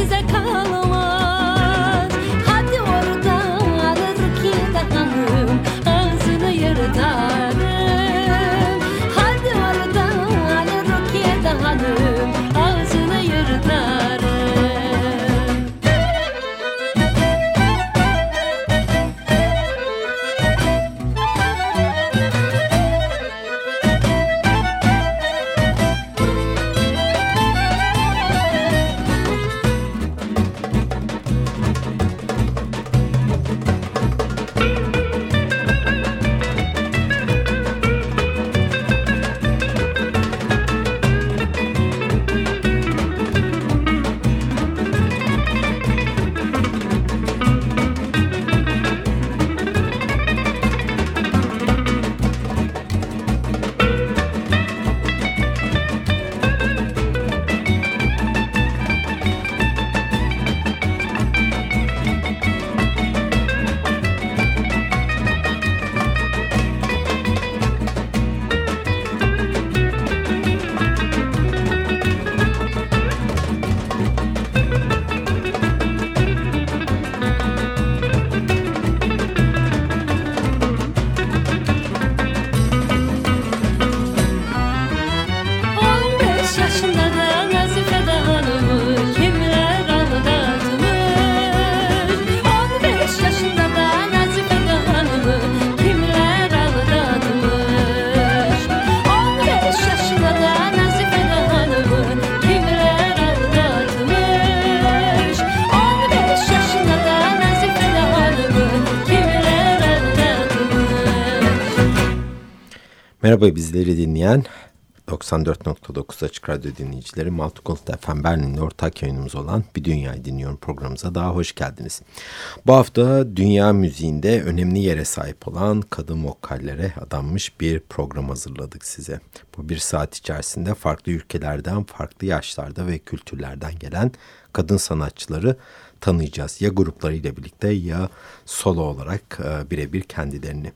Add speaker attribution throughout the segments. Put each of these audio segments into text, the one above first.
Speaker 1: size kalın Merhaba bizleri dinleyen 94.9 Açık Radyo dinleyicileri Maltıkult FM Berlin'le ortak yayınımız olan Bir Dünyayı Dinliyorum programımıza daha hoş geldiniz. Bu hafta dünya müziğinde önemli yere sahip olan kadın vokallere adanmış bir program hazırladık size. Bu bir saat içerisinde farklı ülkelerden, farklı yaşlarda ve kültürlerden gelen kadın sanatçıları tanıyacağız. Ya gruplarıyla birlikte ya solo olarak e, birebir kendilerini.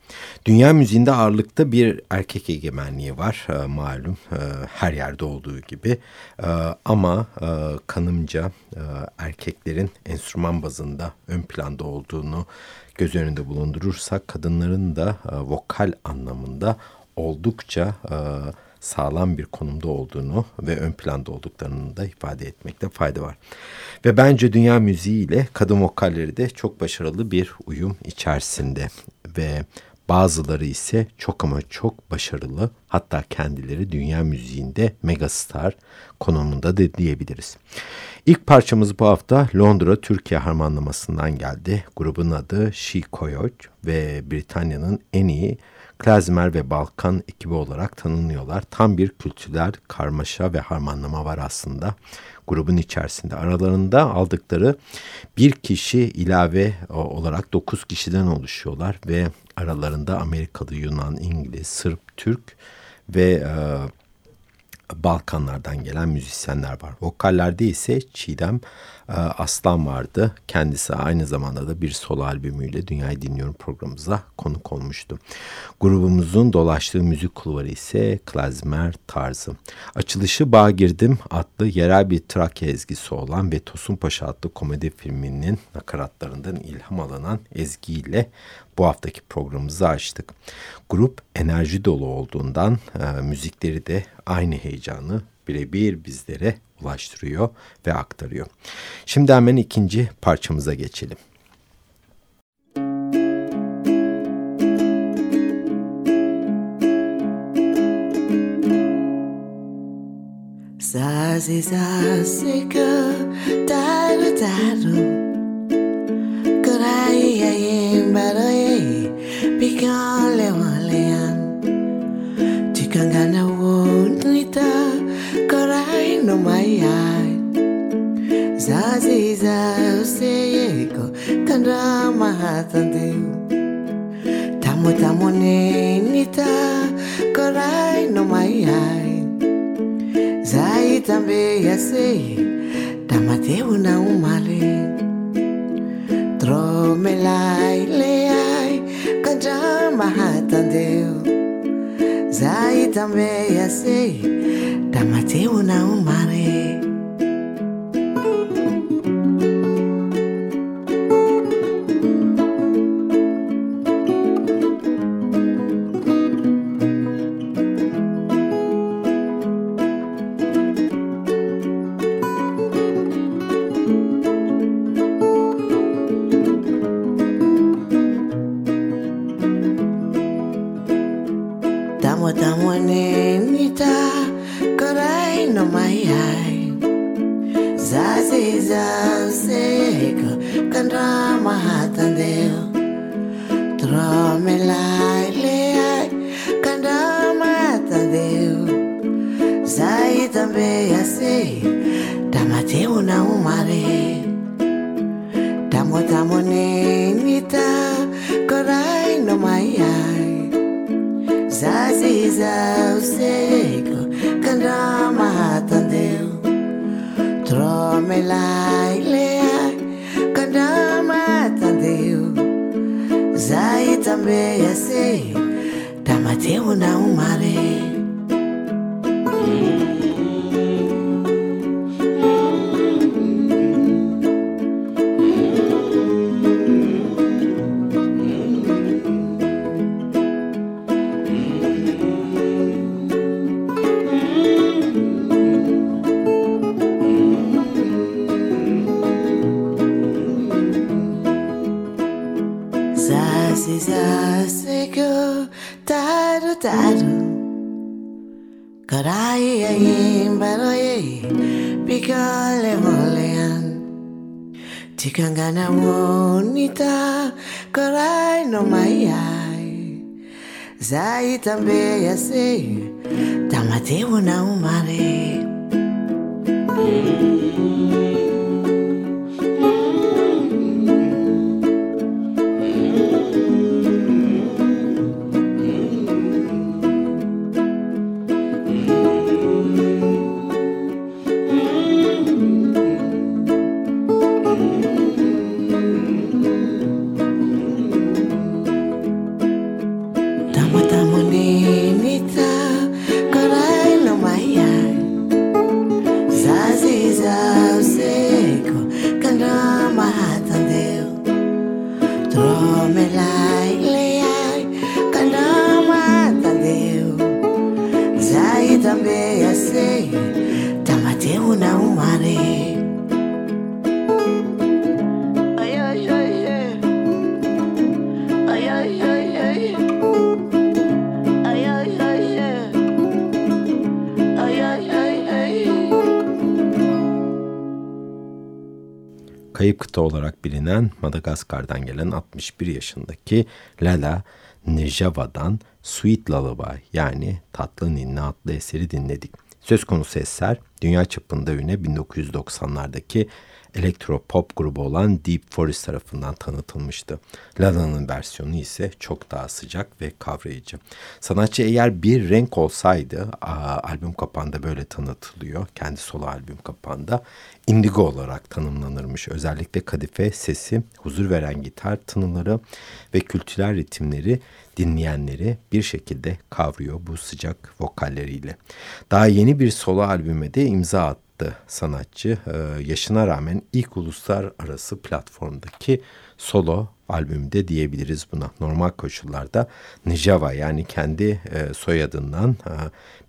Speaker 1: Dünya müziğinde ağırlıkta bir erkek egemenliği var e, malum e, her yerde olduğu gibi. E, ama e, kanımca e, erkeklerin enstrüman bazında ön planda olduğunu göz önünde bulundurursak kadınların da e, vokal anlamında oldukça... E, sağlam bir konumda olduğunu ve ön planda olduklarını da ifade etmekte fayda var. Ve bence dünya müziği ile kadın vokalleri de çok başarılı bir uyum içerisinde ve bazıları ise çok ama çok başarılı hatta kendileri dünya müziğinde megastar konumunda da diyebiliriz. İlk parçamız bu hafta Londra Türkiye harmanlamasından geldi. Grubun adı She Coyote ve Britanya'nın en iyi Klezmer ve Balkan ekibi olarak tanınıyorlar. Tam bir kültürel karmaşa ve harmanlama var aslında grubun içerisinde. Aralarında aldıkları bir kişi ilave olarak dokuz kişiden oluşuyorlar ve aralarında Amerikalı, Yunan, İngiliz, Sırp, Türk ve e, Balkanlardan gelen müzisyenler var. Vokallerde ise Çiğdem e, Aslan vardı. Kendisi aynı zamanda da bir solo albümüyle Dünyayı Dinliyorum programımıza konuk olmuştu. Grubumuzun dolaştığı müzik kulvarı ise klezmer tarzı. Açılışı Bağ Girdim adlı yerel bir Trakya ezgisi olan ve Tosun Paşa adlı komedi filminin nakaratlarından ilham alınan ezgiyle bu haftaki programımızı açtık. Grup enerji dolu olduğundan e, müzikleri de aynı heyecanı birebir bizlere ulaştırıyor ve aktarıyor. Şimdi hemen ikinci parçamıza geçelim. Zazi zazi ka daru daru Kurai yayim baroye Pikale walean Tikangana wunita no mayai Zaziza useyeko kandra mahatandeu Tamo tamo nenita korai no mayai Zai tambe yasei tamateu na umale Tromelai leai kandra mahatandeu za hita mbe ya na umare
Speaker 2: Roye Pikale molean Tikangana wonita Korai no maiai Zai tambe ya sei Tamate una umare
Speaker 1: Thank. Kıta olarak bilinen Madagaskar'dan gelen 61 yaşındaki Lala Nejava'dan Sweet Lullaby yani Tatlı Ninni adlı eseri dinledik. Söz konusu eser dünya çapında üne 1990'lardaki elektropop grubu olan Deep Forest tarafından tanıtılmıştı. Lala'nın versiyonu ise çok daha sıcak ve kavrayıcı. Sanatçı eğer bir renk olsaydı albüm kapağında böyle tanıtılıyor. Kendi solo albüm kapağında indigo olarak tanımlanırmış. Özellikle kadife sesi, huzur veren gitar tınıları ve kültürel ritimleri dinleyenleri bir şekilde kavruyor bu sıcak vokalleriyle. Daha yeni bir solo albüme de imza attı sanatçı. Ee, yaşına rağmen ilk uluslararası platformdaki solo albümde diyebiliriz buna. Normal koşullarda Nijava yani kendi e, soyadından e,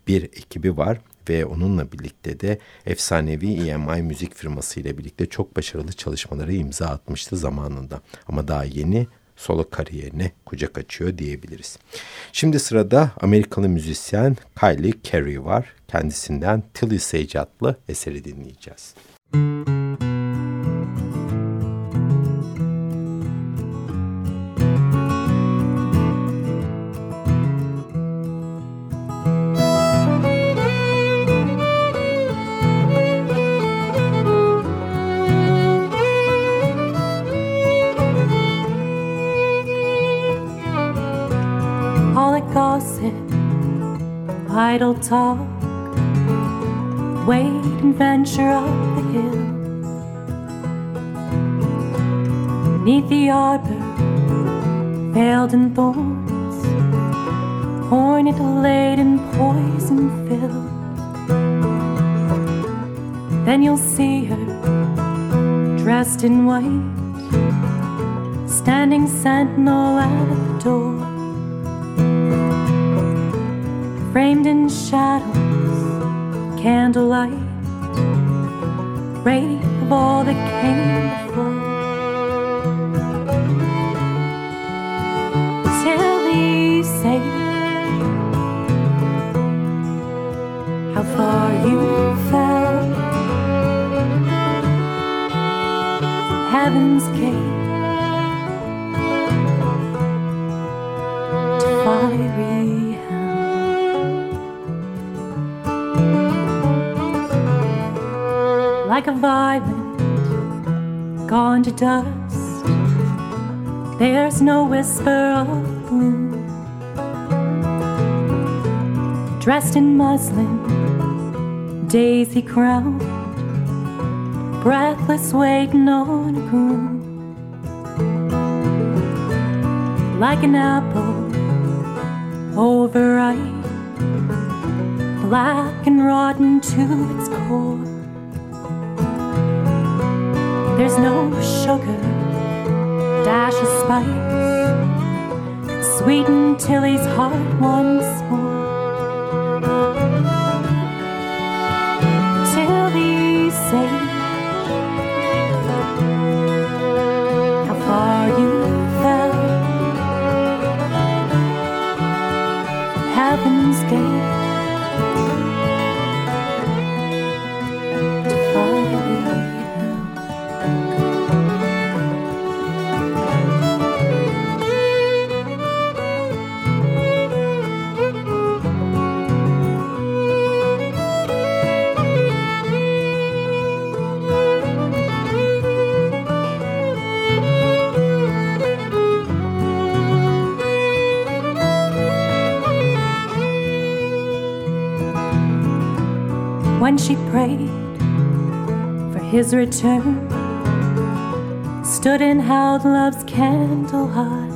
Speaker 1: bir ekibi var ve onunla birlikte de efsanevi EMI müzik firması ile birlikte çok başarılı çalışmaları imza atmıştı zamanında. Ama daha yeni solo kariyerine kucak açıyor diyebiliriz. Şimdi sırada Amerikalı müzisyen Kylie Carey var. Kendisinden Tilly Sage adlı eseri dinleyeceğiz.
Speaker 3: all idle talk, wait and venture up the hill. Beneath the arbor, veiled in thorns, hornet laden, poison filled. Then you'll see her, dressed in white, standing sentinel at the door framed in shadows, candlelight, wraith of all that came before. Till we say how far you fell heaven's like a violet gone to dust. There's no whisper of bloom. Dressed in muslin, daisy crowned, breathless, waiting on a groom. Like an apple overripe, black and rotten to its core. There's no sugar, dash of spice, sweeten Tilly's heart once his return, stood and held love's candle high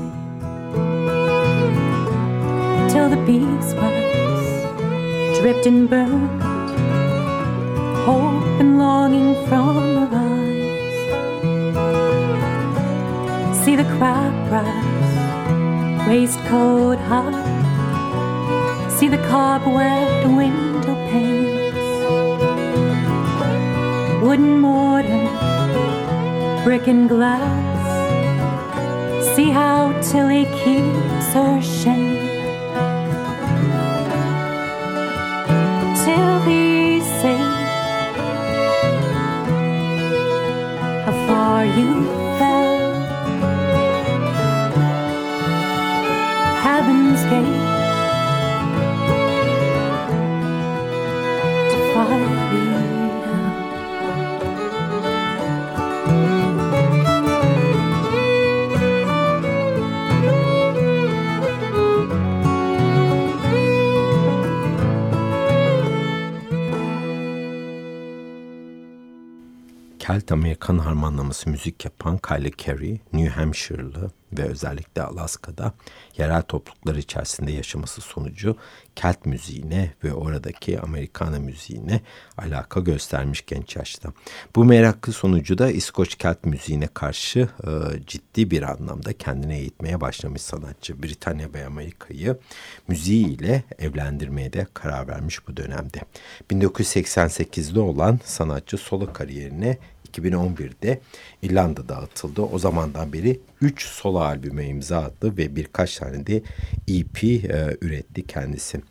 Speaker 3: till the beeswax dripped and burned, hope and longing from her eyes. See the crab grass, waistcoat high, see the cobwebbed window panes wooden mortar, brick and glass. See how Tilly keeps her shame. Tilly, say how far you
Speaker 1: Kelt Amerikan harmanlaması müzik yapan Kyle Carey, New Hampshire'lı ve özellikle Alaska'da yerel topluluklar içerisinde yaşaması sonucu Kelt müziğine ve oradaki Amerikana müziğine alaka göstermiş genç yaşta. Bu merakı sonucu da İskoç Kelt müziğine karşı e, ciddi bir anlamda kendine eğitmeye başlamış sanatçı. Britanya ve Amerika'yı müziğiyle evlendirmeye de karar vermiş bu dönemde. 1988'de olan sanatçı solo kariyerine 2011'de İrlanda'da atıldı. O zamandan beri 3 solo albüme imza attı ve birkaç tane de EP e, üretti kendisi.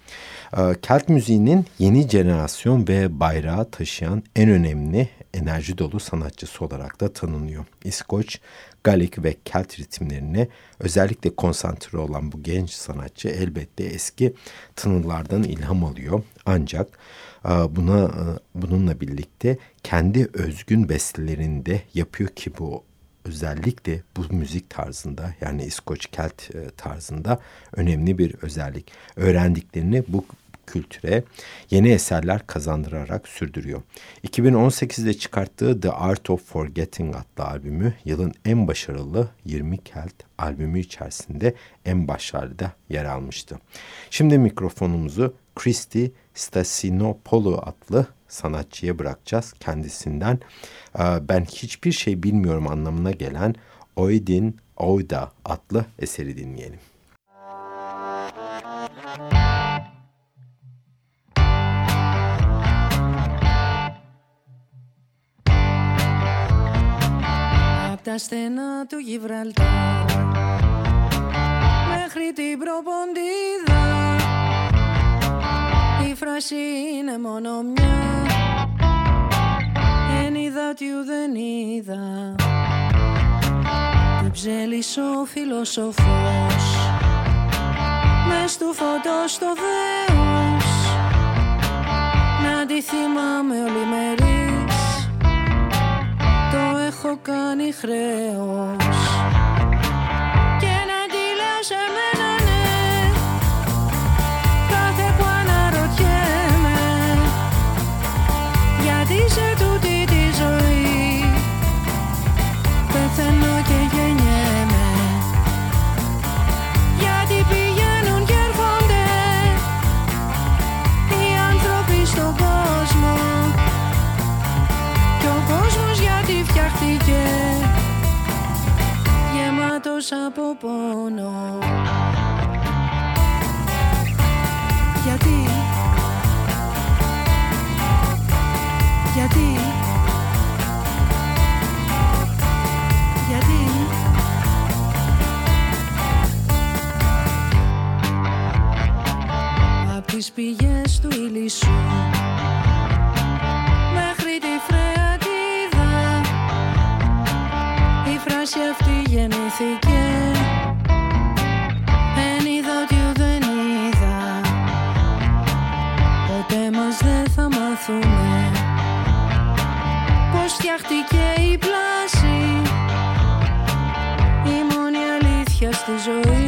Speaker 1: E, Kelt müziğinin yeni jenerasyon ve bayrağı taşıyan en önemli enerji dolu sanatçısı olarak da tanınıyor. İskoç, Galik ve Kelt ritimlerine özellikle konsantre olan bu genç sanatçı elbette eski tınılardan ilham alıyor. Ancak e, buna e, bununla birlikte kendi özgün bestelerini de yapıyor ki bu özellikle bu müzik tarzında yani İskoç Kelt e, tarzında önemli bir özellik. Öğrendiklerini bu kültüre yeni eserler kazandırarak sürdürüyor. 2018'de çıkarttığı The Art of Forgetting adlı albümü yılın en başarılı 20 Kelt albümü içerisinde en başarıda yer almıştı. Şimdi mikrofonumuzu Christy Stasinopoulou adlı sanatçıya bırakacağız. Kendisinden ben hiçbir şey bilmiyorum anlamına gelen Oydin Oyda adlı eseri dinleyelim.
Speaker 4: Απ' τα στενά του Γιβραλτάρ. Μέχρι την προποντίδα Η φράση είναι μόνο μια. Εν είδα τι ουδεν είδα. Κυψέλης ο φιλοσοφός. Μες του φωτός το δέος. Να τη θυμάμαι όλη μερίς έχω κάνει χρέος από πόνο. Γιατί; Γιατί; Γιατί; Απ' τις πηγές του Ηλισσού Μέχρι τη Φρεατίδα Η φράση αυτή γεννήθηκε Εν είδα ότι δεν είδα. Ποτέ μας δεν θα μάθουμε Πώς φτιάχτηκε η πλάση. Η μόνη αλήθεια στη ζωή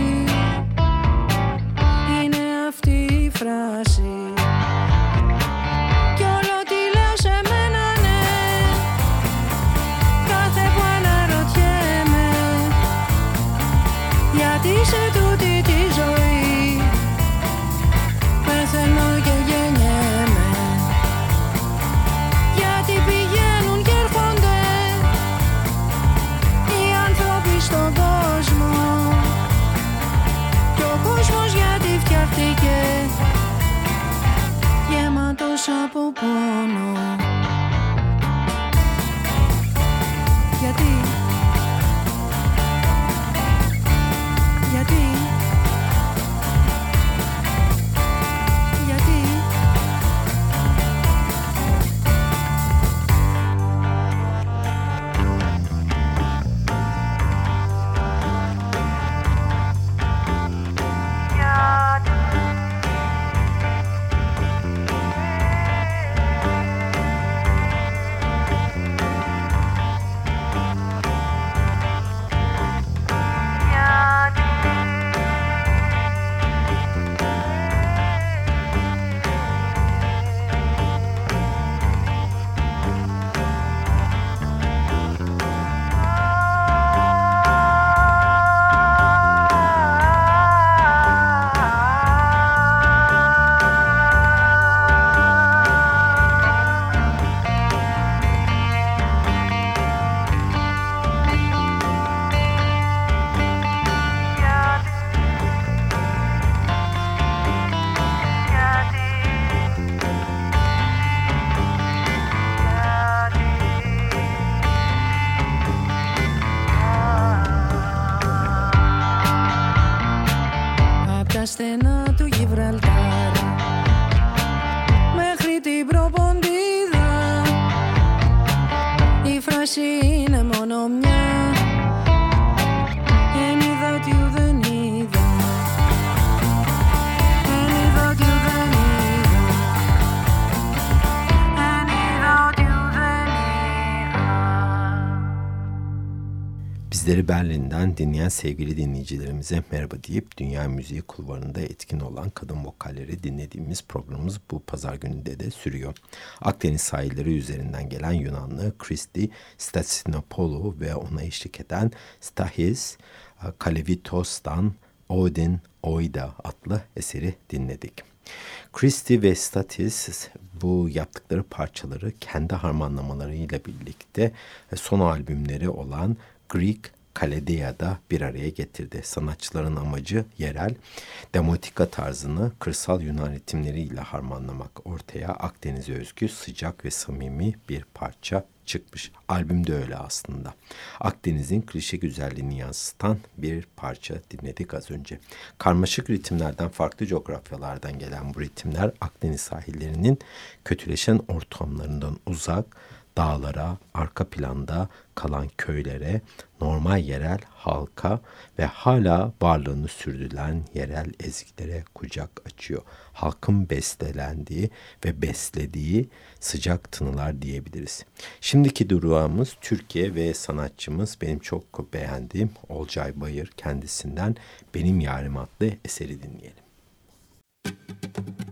Speaker 1: Bizleri Berlin'den dinleyen sevgili dinleyicilerimize merhaba deyip dünya müziği kulvarında etkin olan kadın vokalleri dinlediğimiz programımız bu pazar gününde de sürüyor. Akdeniz sahilleri üzerinden gelen Yunanlı Christy Stasinopoulou ve ona eşlik eden Stahis Kalevitos'tan Odin Oida adlı eseri dinledik. Christie ve Statis bu yaptıkları parçaları kendi harmanlamalarıyla birlikte son albümleri olan Greek Kaledeya'da bir araya getirdi. Sanatçıların amacı yerel demotika tarzını kırsal Yunan ritimleriyle harmanlamak. Ortaya Akdeniz'e özgü sıcak ve samimi bir parça çıkmış. Albüm de öyle aslında. Akdeniz'in klişe güzelliğini yansıtan bir parça dinledik az önce. Karmaşık ritimlerden farklı coğrafyalardan gelen bu ritimler Akdeniz sahillerinin kötüleşen ortamlarından uzak,
Speaker 2: dağlara, arka planda kalan köylere, normal yerel halka ve hala varlığını sürdüren yerel eziklere kucak açıyor. Halkın beslendiği ve beslediği sıcak tınılar diyebiliriz. Şimdiki durağımız Türkiye ve sanatçımız benim çok beğendiğim Olcay Bayır kendisinden Benim Yarim adlı eseri dinleyelim. Müzik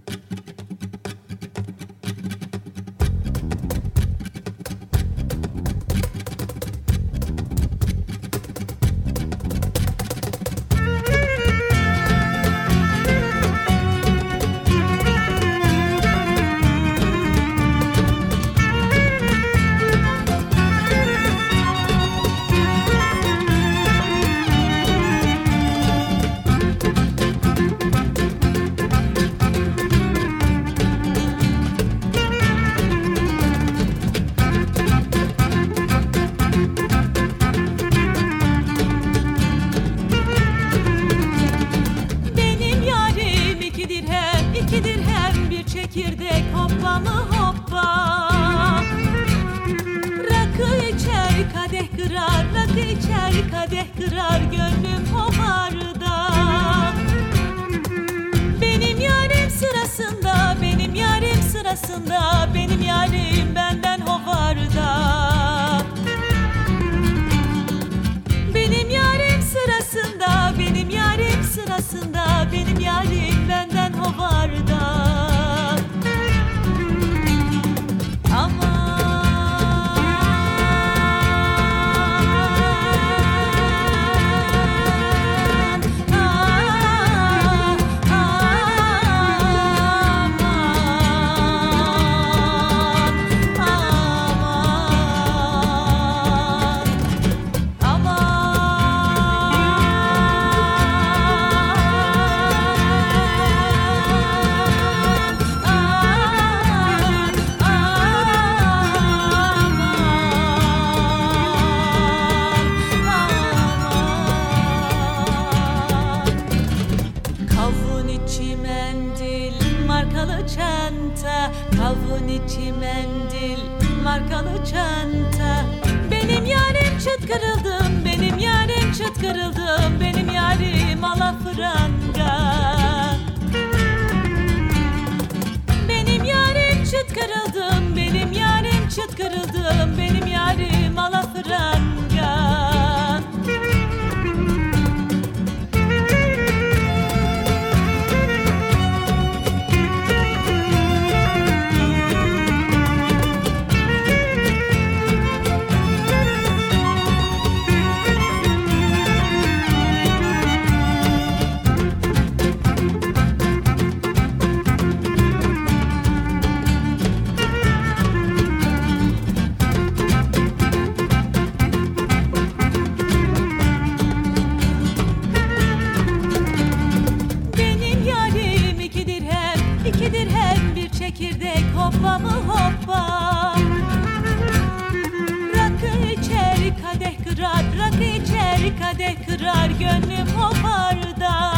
Speaker 2: Aşk içer kadeh kırar gönlüm hoparda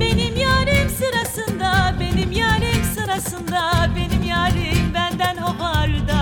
Speaker 2: Benim yarim sırasında, benim yarim sırasında Benim yarim benden hoparda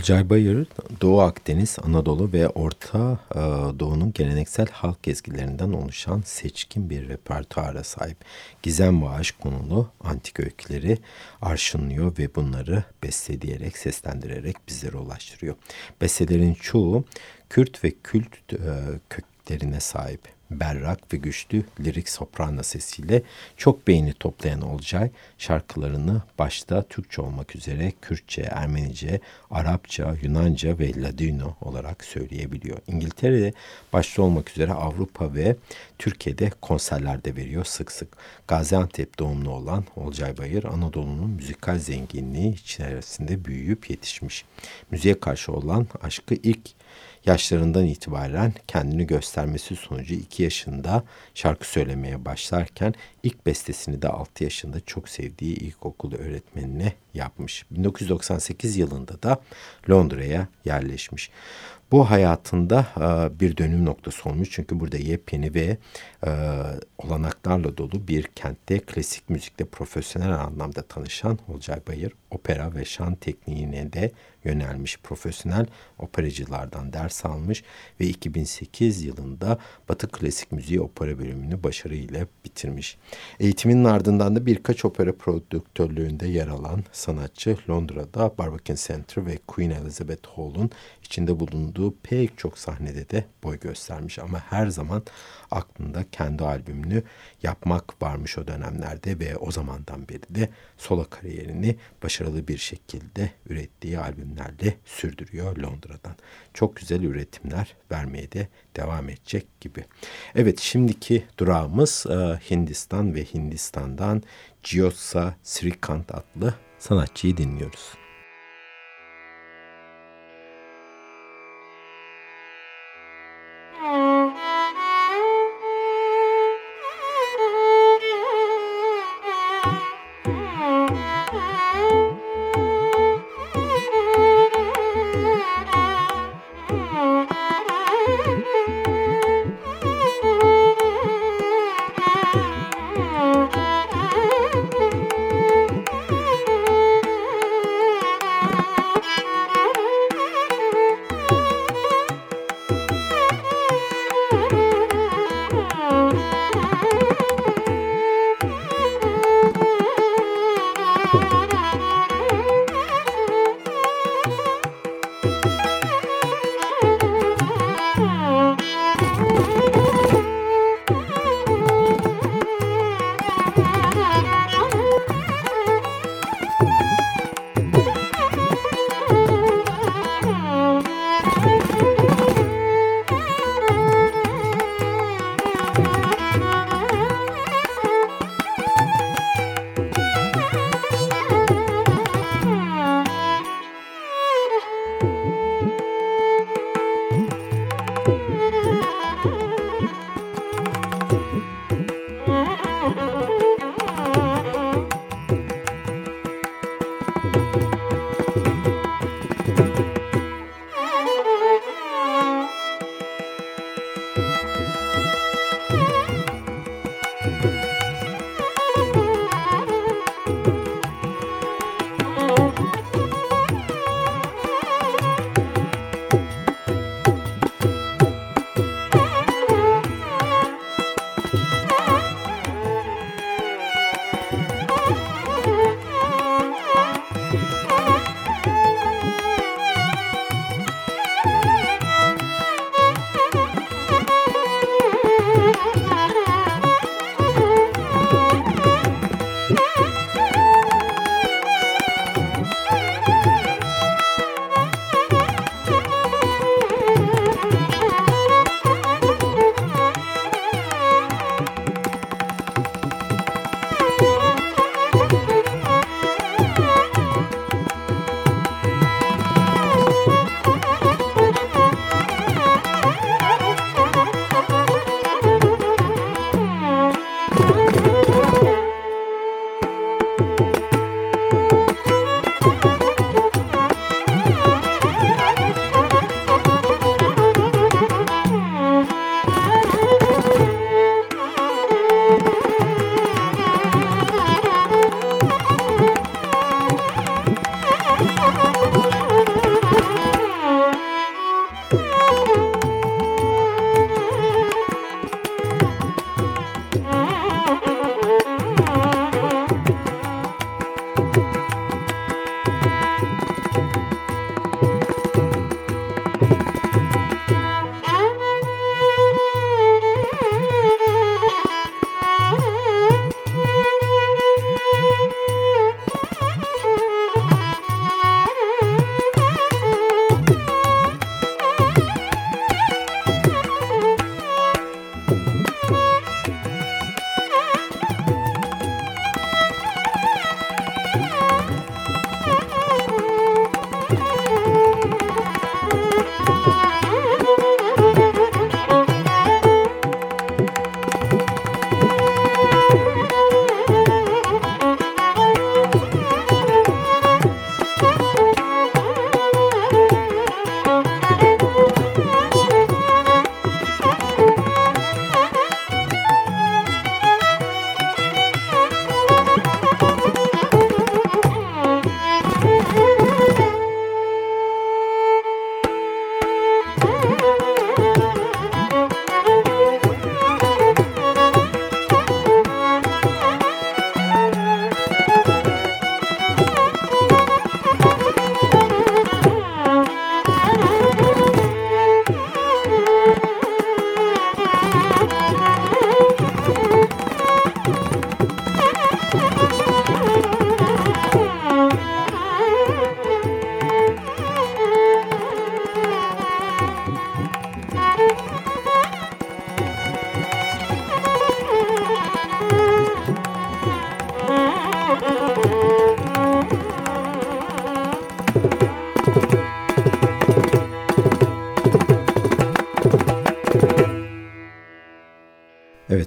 Speaker 1: Olcay Bayır, Doğu Akdeniz, Anadolu ve Orta e, Doğu'nun geleneksel halk ezgilerinden oluşan seçkin bir repertuara sahip. Gizem ve aşk konulu antik öyküleri arşınlıyor ve bunları besteleyerek, seslendirerek bizlere ulaştırıyor. Bestelerin çoğu Kürt ve Kürt e, köklerine sahip berrak ve güçlü lirik soprano sesiyle çok beğeni toplayan Olcay şarkılarını başta Türkçe olmak üzere Kürtçe, Ermenice, Arapça, Yunanca ve Ladino olarak söyleyebiliyor. İngiltere'de başta olmak üzere Avrupa ve Türkiye'de konserlerde veriyor sık sık. Gaziantep doğumlu olan Olcay Bayır Anadolu'nun müzikal zenginliği içerisinde büyüyüp yetişmiş. Müziğe karşı olan aşkı ilk yaşlarından itibaren kendini göstermesi sonucu 2 yaşında şarkı söylemeye başlarken ilk bestesini de 6 yaşında çok sevdiği ilkokul öğretmenine yapmış. 1998 yılında da Londra'ya yerleşmiş. Bu hayatında e, bir dönüm noktası olmuş çünkü burada yepyeni ve e, olanaklarla dolu bir kentte klasik müzikte profesyonel anlamda tanışan Olcay Bayır opera ve şan tekniğine de yönelmiş profesyonel operacılardan ders almış ve 2008 yılında Batı Klasik Müziği Opera bölümünü başarıyla bitirmiş. Eğitiminin ardından da birkaç opera prodüktörlüğünde yer alan sanatçı Londra'da Barbican Center ve Queen Elizabeth Hall'un içinde bulunduğu pek çok sahnede de boy göstermiş ama her zaman aklında kendi albümünü yapmak varmış o dönemlerde ve o zamandan beri de solo kariyerini başarılı bir şekilde ürettiği albümlerle sürdürüyor Londra'dan. Çok güzel üretimler vermeye de devam edecek gibi. Evet şimdiki durağımız e, Hindistan ve Hindistan'dan Giosa Srikant adlı sanatçıyı dinliyoruz.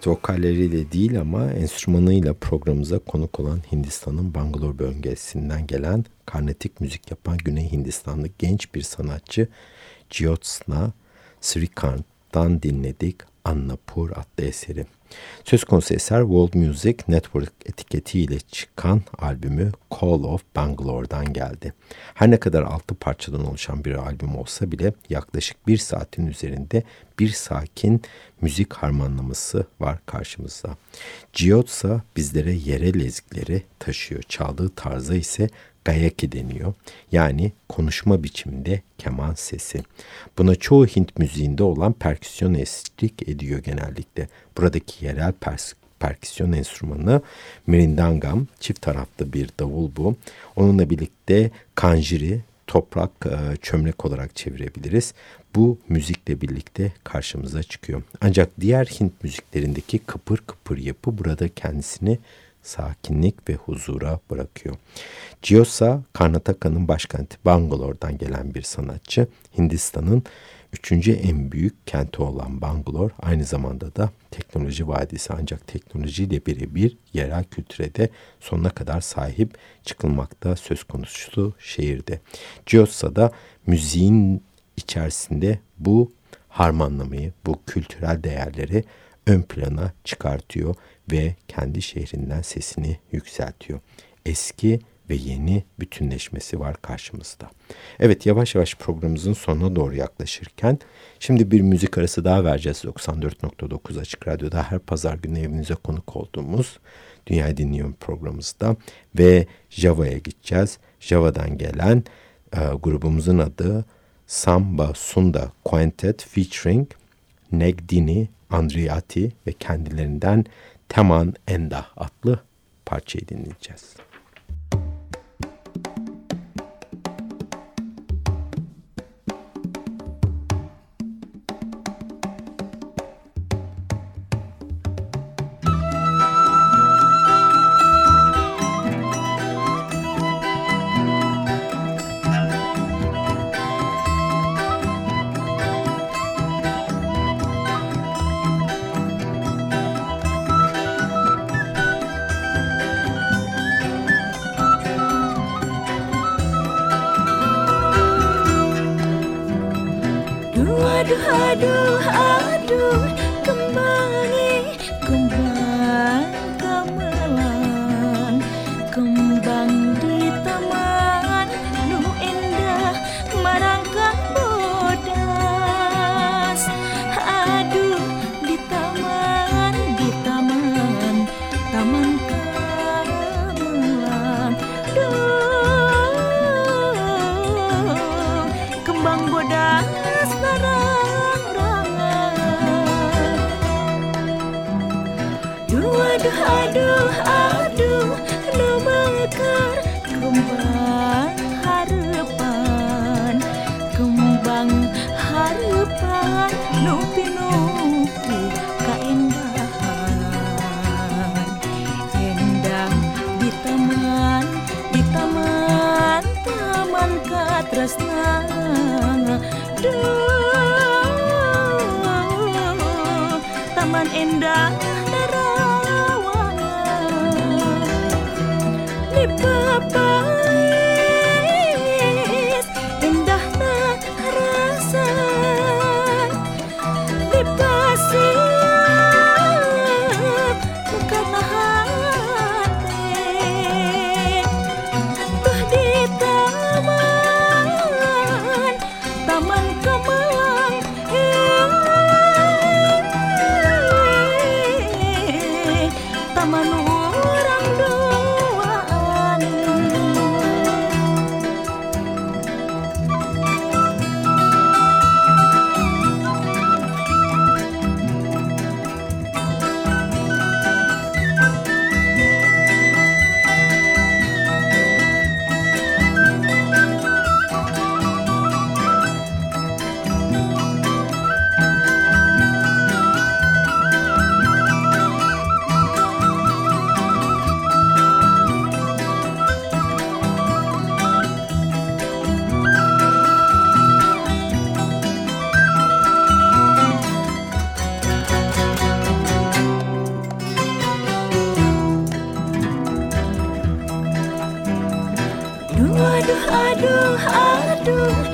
Speaker 1: Vokalleriyle değil ama enstrümanıyla programımıza konuk olan Hindistan'ın Bangalore bölgesinden gelen karnetik müzik yapan Güney Hindistanlı genç bir sanatçı Jyotsna Srikant'tan dinledik Annapur adlı eseri. Söz konusu eser World Music Network etiketiyle çıkan albümü Call of Bangalore'dan geldi. Her ne kadar altı parçadan oluşan bir albüm olsa bile yaklaşık bir saatin üzerinde bir sakin müzik harmanlaması var karşımızda. Giotsa bizlere yerel ezgileri taşıyor. Çaldığı tarza ise gayaki deniyor. Yani konuşma biçiminde keman sesi. Buna çoğu Hint müziğinde olan perküsyon eşlik ediyor genellikle. Buradaki yerel pers perküsyon enstrümanı mirindangam, çift taraflı bir davul bu. Onunla birlikte kanjiri, toprak e, çömlek olarak çevirebiliriz. Bu müzikle birlikte karşımıza çıkıyor. Ancak diğer Hint müziklerindeki kıpır kıpır yapı burada kendisini sakinlik ve huzura bırakıyor. Giosa, Karnataka'nın başkenti Bangalore'dan gelen bir sanatçı. Hindistan'ın üçüncü en büyük kenti olan Bangalore aynı zamanda da teknoloji vadisi ancak teknolojiyle birebir yerel kültüre de sonuna kadar sahip çıkılmakta söz konusu şehirde. da müziğin içerisinde bu harmanlamayı, bu kültürel değerleri ön plana çıkartıyor ve kendi şehrinden sesini yükseltiyor. Eski ve yeni bütünleşmesi var karşımızda. Evet yavaş yavaş programımızın sonuna doğru yaklaşırken şimdi bir müzik arası daha vereceğiz 94.9 Açık Radyo'da her pazar günü evinize konuk olduğumuz Dünya Dinliyorum programımızda ve Java'ya gideceğiz. Java'dan gelen e, grubumuzun adı Samba Sunda Quintet featuring Negdini Andriati ve kendilerinden Teman Enda adlı parçayı dinleyeceğiz.
Speaker 2: aduh aduh aduh nu mekar kumpul Aduh, aduh,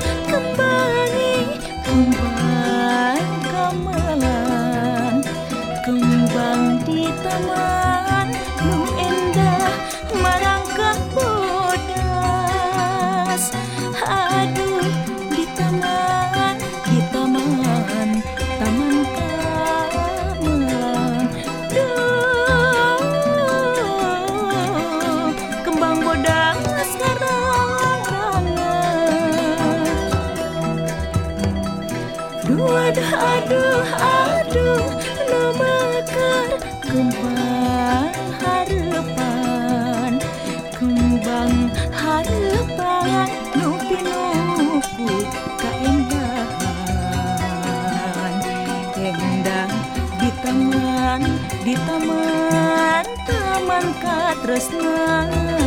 Speaker 1: tresna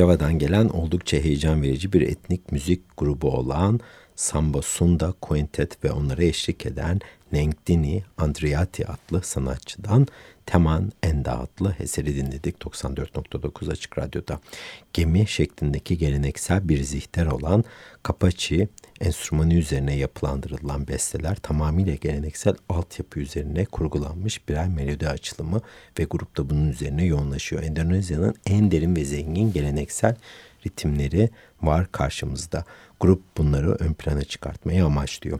Speaker 1: Java'dan gelen oldukça heyecan verici bir etnik müzik grubu olan Samba Sunda Quintet ve onlara eşlik eden Nengdini Andriati adlı sanatçıdan Teman Enda adlı eseri dinledik 94.9 Açık Radyo'da. Gemi şeklindeki geleneksel bir zihter olan Kapaçi enstrümanı üzerine yapılandırılan besteler tamamıyla geleneksel altyapı üzerine kurgulanmış birer melodi açılımı ve grup da bunun üzerine yoğunlaşıyor. Endonezya'nın en derin ve zengin geleneksel ritimleri var karşımızda. Grup bunları ön plana çıkartmayı amaçlıyor.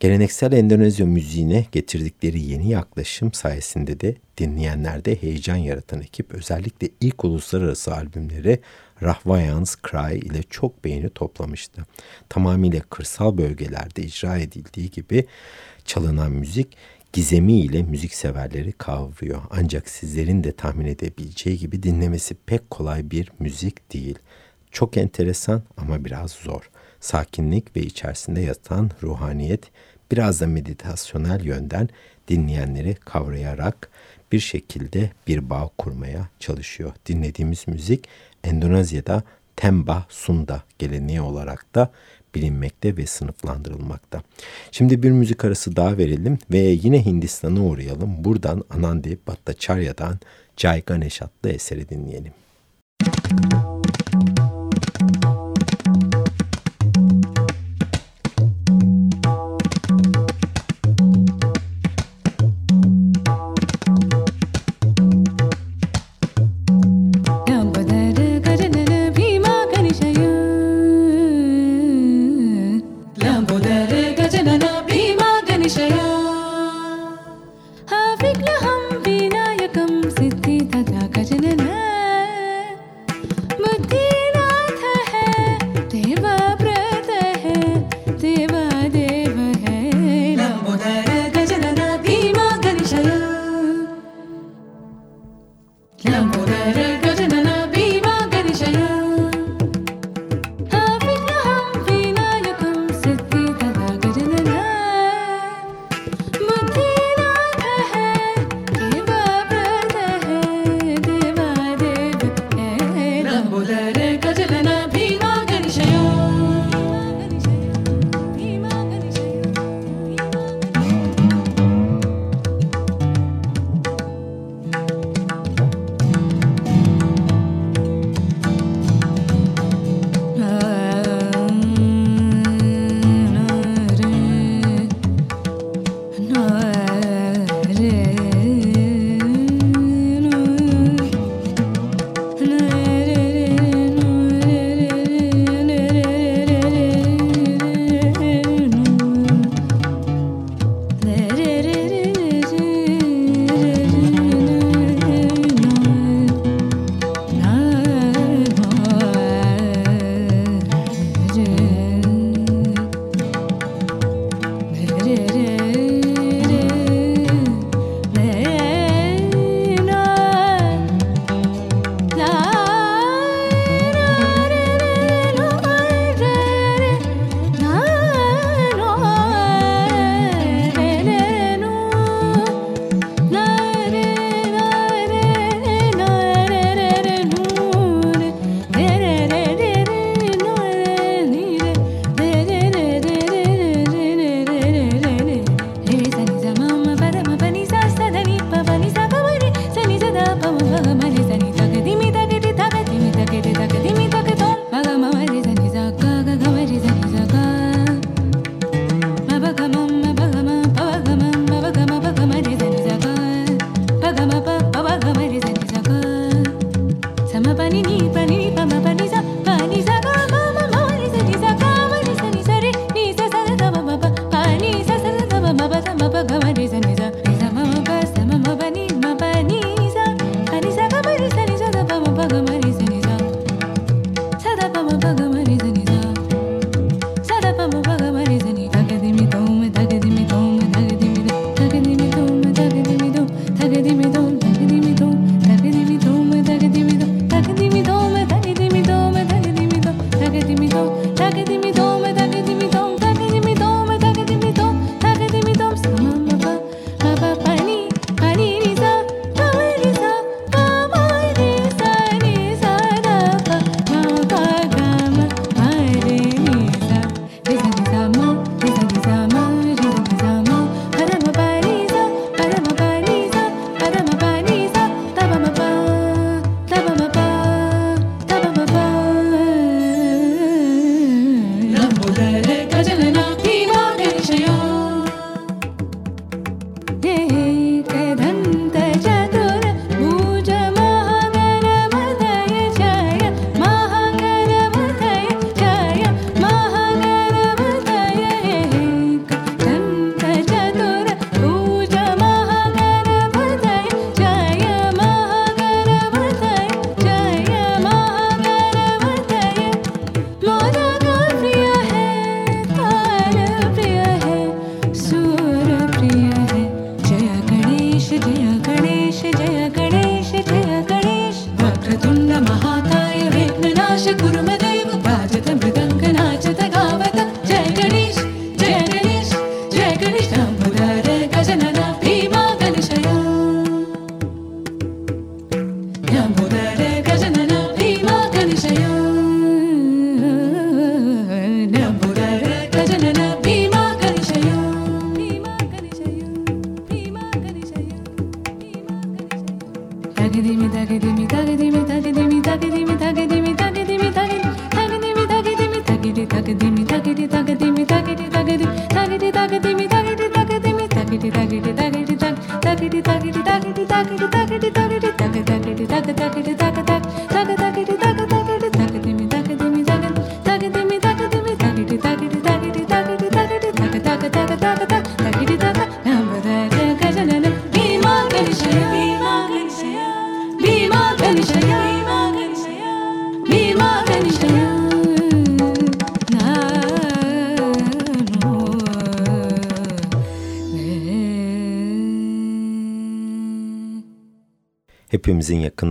Speaker 1: Geleneksel Endonezya müziğine getirdikleri yeni yaklaşım sayesinde de dinleyenlerde heyecan yaratan ekip özellikle ilk uluslararası albümleri Rahvayans Cry ile çok beğeni toplamıştı. Tamamıyla kırsal bölgelerde icra edildiği gibi çalınan müzik gizemiyle müzik severleri kavruyor. Ancak sizlerin de tahmin edebileceği gibi dinlemesi pek kolay bir müzik değil. Çok enteresan ama biraz zor. Sakinlik ve içerisinde yatan ruhaniyet biraz da meditasyonel yönden dinleyenleri kavrayarak bir şekilde bir bağ kurmaya çalışıyor. Dinlediğimiz müzik Endonezya'da Tembah Sunda geleneği olarak da bilinmekte ve sınıflandırılmakta. Şimdi bir müzik arası daha verelim ve yine Hindistan'a uğrayalım. Buradan Anandi Bhattacharya'dan Jai Ganesh adlı eseri dinleyelim. Müzik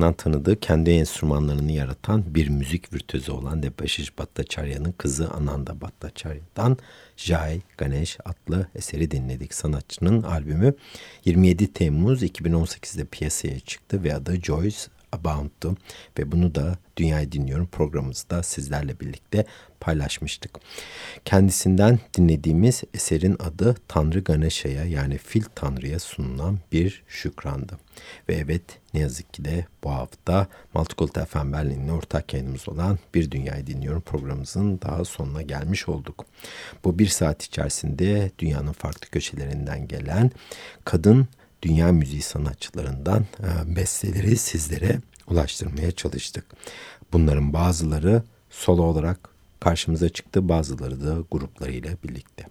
Speaker 1: Yakından tanıdığı kendi enstrümanlarını yaratan bir müzik virtüözü olan Debashish Bhattacharya'nın kızı Ananda Bhattacharya'dan Jai Ganesh adlı eseri dinledik. Sanatçının albümü 27 Temmuz 2018'de piyasaya çıktı ve adı Joyce Abound'tu ve bunu da Dünyayı Dinliyorum programımızda sizlerle birlikte paylaşmıştık. Kendisinden dinlediğimiz eserin adı Tanrı Ganesha'ya yani Fil Tanrı'ya sunulan bir şükrandı. Ve evet ne yazık ki de bu hafta Multicult FM Berlin'le ortak yayınımız olan Bir Dünyayı Dinliyorum programımızın daha sonuna gelmiş olduk. Bu bir saat içerisinde dünyanın farklı köşelerinden gelen kadın dünya müziği sanatçılarından e, besteleri sizlere ulaştırmaya çalıştık. Bunların bazıları solo olarak karşımıza çıktı, bazıları da gruplarıyla birlikte.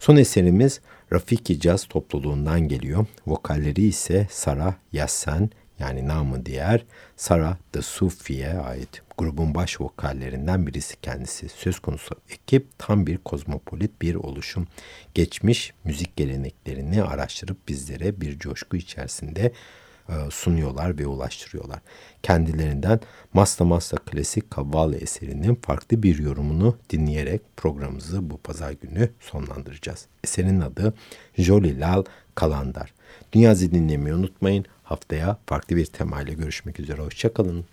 Speaker 1: Son eserimiz Rafiki Caz topluluğundan geliyor. Vokalleri ise Sara Yassen yani namı diğer Sara The Sufi'ye ait. Grubun baş vokallerinden birisi kendisi. Söz konusu ekip tam bir kozmopolit bir oluşum. Geçmiş müzik geleneklerini araştırıp bizlere bir coşku içerisinde e, sunuyorlar ve ulaştırıyorlar. Kendilerinden Masta Masta klasik Kavvale eserinin farklı bir yorumunu dinleyerek programımızı bu pazar günü sonlandıracağız. Eserin adı Jolly Lal Kalandar. Dünyazı dinlemeyi unutmayın. Haftaya farklı bir temayla görüşmek üzere. Hoşçakalın.